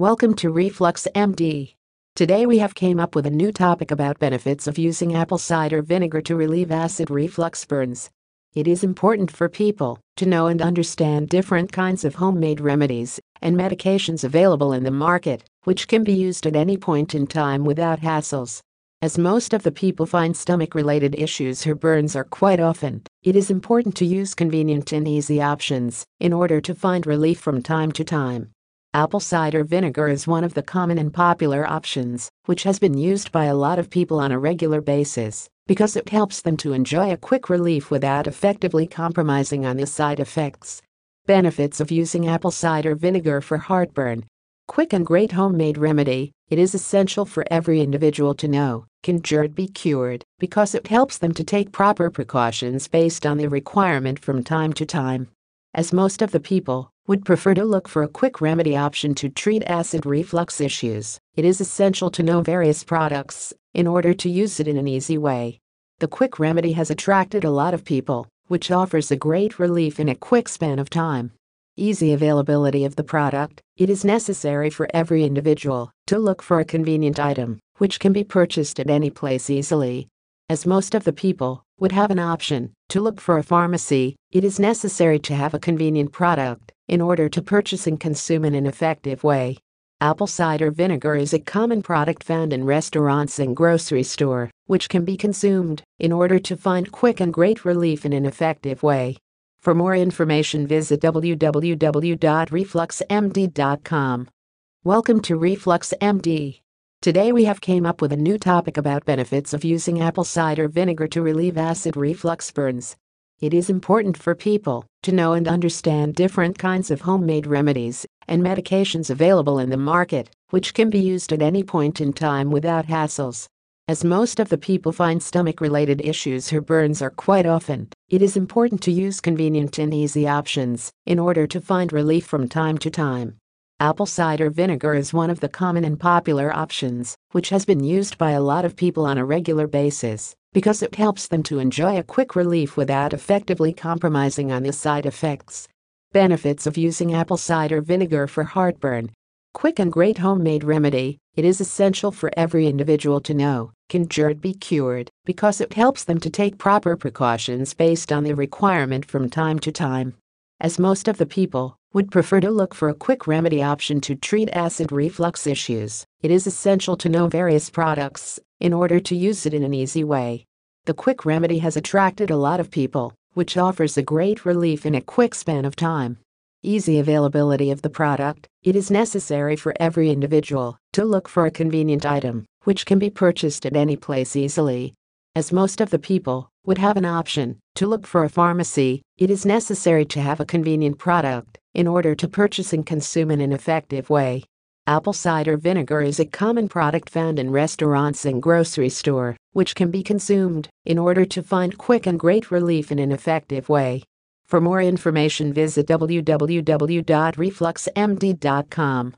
Welcome to Reflux MD. Today we have came up with a new topic about benefits of using apple cider vinegar to relieve acid reflux burns. It is important for people to know and understand different kinds of homemade remedies and medications available in the market, which can be used at any point in time without hassles. As most of the people find stomach related issues or burns are quite often, it is important to use convenient and easy options in order to find relief from time to time. Apple cider vinegar is one of the common and popular options, which has been used by a lot of people on a regular basis because it helps them to enjoy a quick relief without effectively compromising on the side effects. Benefits of using apple cider vinegar for heartburn. Quick and great homemade remedy, it is essential for every individual to know can GERD be cured because it helps them to take proper precautions based on the requirement from time to time. As most of the people would prefer to look for a quick remedy option to treat acid reflux issues, it is essential to know various products in order to use it in an easy way. The quick remedy has attracted a lot of people, which offers a great relief in a quick span of time. Easy availability of the product, it is necessary for every individual to look for a convenient item, which can be purchased at any place easily. As most of the people would have an option to look for a pharmacy, it is necessary to have a convenient product in order to purchase and consume in an effective way. Apple cider vinegar is a common product found in restaurants and grocery store, which can be consumed in order to find quick and great relief in an effective way. For more information visit www.refluxmd.com. Welcome to Reflux MD. Today we have came up with a new topic about benefits of using apple cider vinegar to relieve acid reflux burns. It is important for people to know and understand different kinds of homemade remedies and medications available in the market, which can be used at any point in time without hassles. As most of the people find stomach related issues or burns are quite often, it is important to use convenient and easy options in order to find relief from time to time. Apple cider vinegar is one of the common and popular options, which has been used by a lot of people on a regular basis because it helps them to enjoy a quick relief without effectively compromising on the side effects. Benefits of using apple cider vinegar for heartburn. Quick and great homemade remedy, it is essential for every individual to know can GERD be cured because it helps them to take proper precautions based on the requirement from time to time. As most of the people would prefer to look for a quick remedy option to treat acid reflux issues, it is essential to know various products in order to use it in an easy way. The quick remedy has attracted a lot of people, which offers a great relief in a quick span of time. Easy availability of the product, it is necessary for every individual to look for a convenient item, which can be purchased at any place easily. As most of the people would have an option to look for a pharmacy, it is necessary to have a convenient product in order to purchase and consume in an effective way. Apple cider vinegar is a common product found in restaurants and grocery store, which can be consumed in order to find quick and great relief in an effective way. For more information visit www.refluxmd.com.